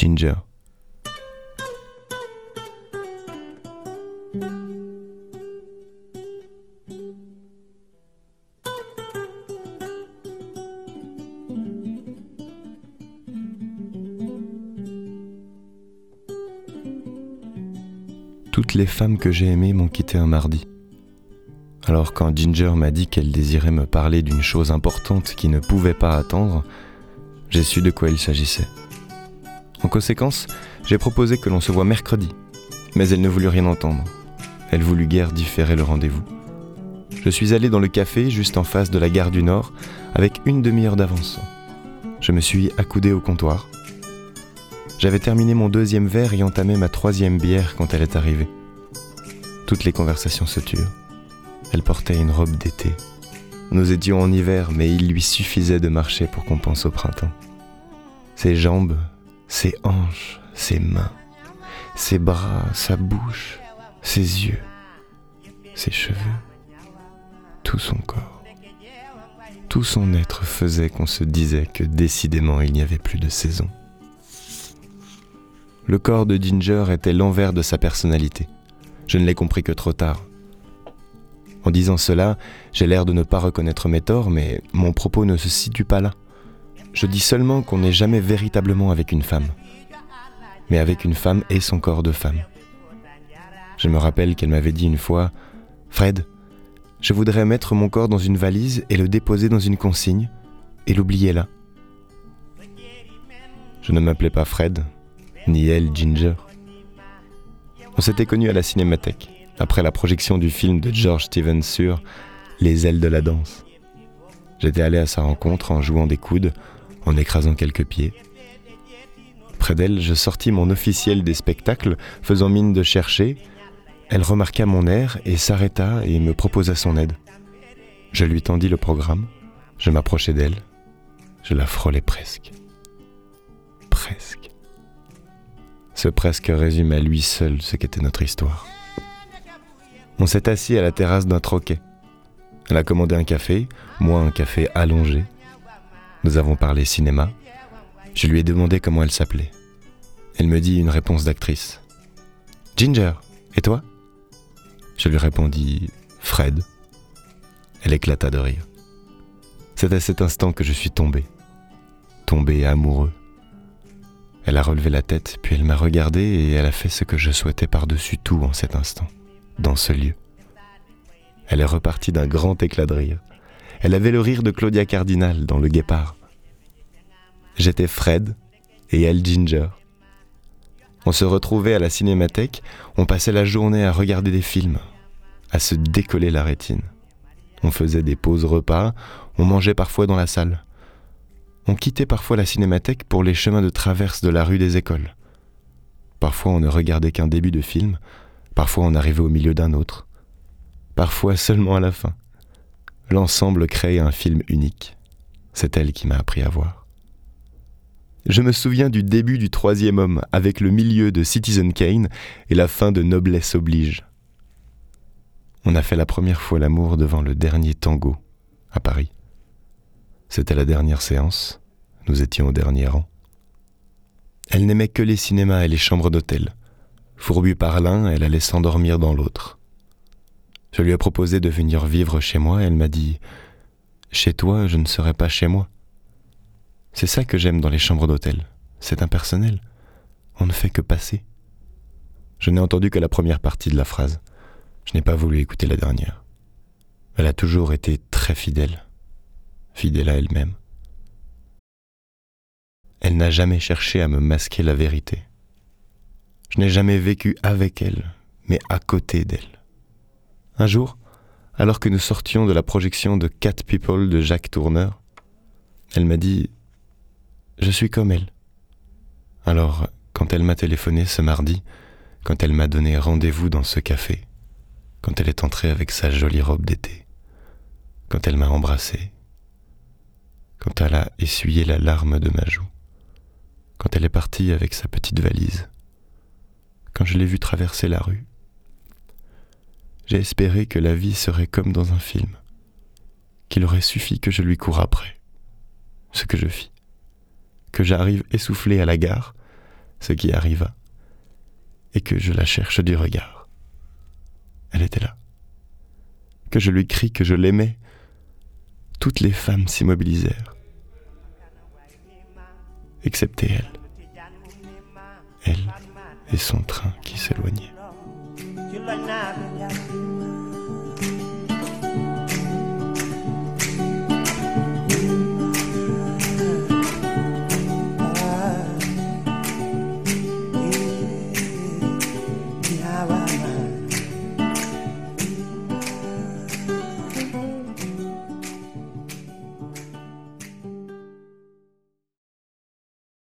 Ginger. Toutes les femmes que j'ai aimées m'ont quitté un mardi. Alors quand Ginger m'a dit qu'elle désirait me parler d'une chose importante qui ne pouvait pas attendre, j'ai su de quoi il s'agissait. En conséquence, j'ai proposé que l'on se voit mercredi, mais elle ne voulut rien entendre. Elle voulut guère différer le rendez-vous. Je suis allé dans le café juste en face de la gare du Nord avec une demi-heure d'avance. Je me suis accoudé au comptoir. J'avais terminé mon deuxième verre et entamé ma troisième bière quand elle est arrivée. Toutes les conversations se turent. Elle portait une robe d'été. Nous étions en hiver, mais il lui suffisait de marcher pour qu'on pense au printemps. Ses jambes, ses hanches, ses mains, ses bras, sa bouche, ses yeux, ses cheveux, tout son corps. Tout son être faisait qu'on se disait que décidément il n'y avait plus de saison. Le corps de Ginger était l'envers de sa personnalité. Je ne l'ai compris que trop tard. En disant cela, j'ai l'air de ne pas reconnaître mes torts, mais mon propos ne se situe pas là. Je dis seulement qu'on n'est jamais véritablement avec une femme, mais avec une femme et son corps de femme. Je me rappelle qu'elle m'avait dit une fois, Fred, je voudrais mettre mon corps dans une valise et le déposer dans une consigne et l'oublier là. Je ne m'appelais pas Fred, ni elle Ginger. On s'était connus à la cinémathèque, après la projection du film de George Stevens sur Les ailes de la danse. J'étais allé à sa rencontre en jouant des coudes, en écrasant quelques pieds. Près d'elle, je sortis mon officiel des spectacles, faisant mine de chercher. Elle remarqua mon air et s'arrêta et me proposa son aide. Je lui tendis le programme, je m'approchai d'elle, je la frôlai presque. Presque. Ce presque résume à lui seul ce qu'était notre histoire. On s'est assis à la terrasse d'un troquet. Elle a commandé un café, moi un café allongé. Nous avons parlé cinéma. Je lui ai demandé comment elle s'appelait. Elle me dit une réponse d'actrice. Ginger, et toi? Je lui répondis Fred. Elle éclata de rire. C'est à cet instant que je suis tombé. Tombé amoureux. Elle a relevé la tête, puis elle m'a regardé et elle a fait ce que je souhaitais par-dessus tout en cet instant, dans ce lieu. Elle est repartie d'un grand éclat de rire. Elle avait le rire de Claudia Cardinal dans Le Guépard. J'étais Fred et elle Ginger. On se retrouvait à la cinémathèque, on passait la journée à regarder des films, à se décoller la rétine. On faisait des pauses repas, on mangeait parfois dans la salle. On quittait parfois la cinémathèque pour les chemins de traverse de la rue des écoles. Parfois on ne regardait qu'un début de film, parfois on arrivait au milieu d'un autre, parfois seulement à la fin. L'ensemble créait un film unique. C'est elle qui m'a appris à voir. Je me souviens du début du troisième homme avec le milieu de Citizen Kane et la fin de Noblesse oblige. On a fait la première fois l'amour devant le dernier tango, à Paris. C'était la dernière séance, nous étions au dernier rang. Elle n'aimait que les cinémas et les chambres d'hôtel. Fourbue par l'un, elle allait s'endormir dans l'autre. Je lui ai proposé de venir vivre chez moi, elle m'a dit Chez toi, je ne serai pas chez moi. C'est ça que j'aime dans les chambres d'hôtel. C'est impersonnel. On ne fait que passer. Je n'ai entendu que la première partie de la phrase. Je n'ai pas voulu écouter la dernière. Elle a toujours été très fidèle, fidèle à elle-même. Elle n'a jamais cherché à me masquer la vérité. Je n'ai jamais vécu avec elle, mais à côté d'elle. Un jour, alors que nous sortions de la projection de Cat People de Jacques Tourneur, elle m'a dit Je suis comme elle. Alors, quand elle m'a téléphoné ce mardi, quand elle m'a donné rendez-vous dans ce café, quand elle est entrée avec sa jolie robe d'été, quand elle m'a embrassé, quand elle a essuyé la larme de ma joue, quand elle est partie avec sa petite valise, quand je l'ai vue traverser la rue. J'ai espéré que la vie serait comme dans un film, qu'il aurait suffi que je lui cours après, ce que je fis, que j'arrive essoufflé à la gare, ce qui arriva, et que je la cherche du regard. Elle était là. Que je lui crie que je l'aimais. Toutes les femmes s'immobilisèrent, excepté elle. Elle et son train qui s'éloignait. bên nhau Ah, yeah, yeah, yeah, yeah, yeah,